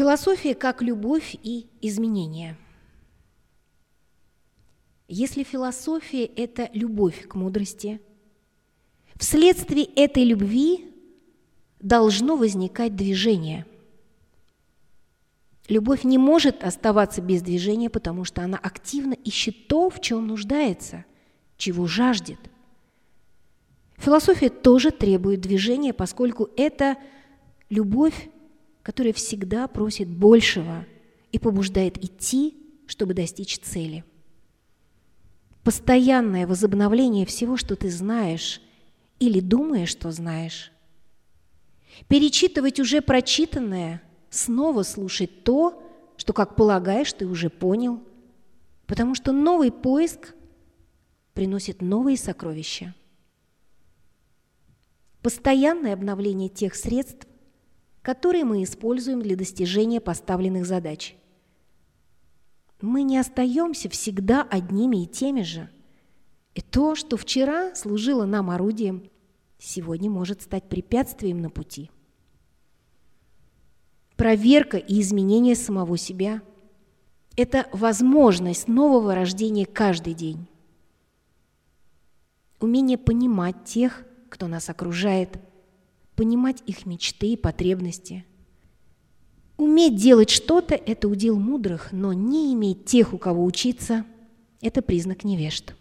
Философия как любовь и изменение. Если философия – это любовь к мудрости, вследствие этой любви должно возникать движение. Любовь не может оставаться без движения, потому что она активно ищет то, в чем нуждается, чего жаждет. Философия тоже требует движения, поскольку это любовь которая всегда просит большего и побуждает идти, чтобы достичь цели. Постоянное возобновление всего, что ты знаешь или думаешь, что знаешь. Перечитывать уже прочитанное, снова слушать то, что, как полагаешь, ты уже понял, потому что новый поиск приносит новые сокровища. Постоянное обновление тех средств, которые мы используем для достижения поставленных задач. Мы не остаемся всегда одними и теми же. И то, что вчера служило нам орудием, сегодня может стать препятствием на пути. Проверка и изменение самого себя – это возможность нового рождения каждый день. Умение понимать тех, кто нас окружает – понимать их мечты и потребности. Уметь делать что-то – это удел мудрых, но не иметь тех, у кого учиться – это признак невежд.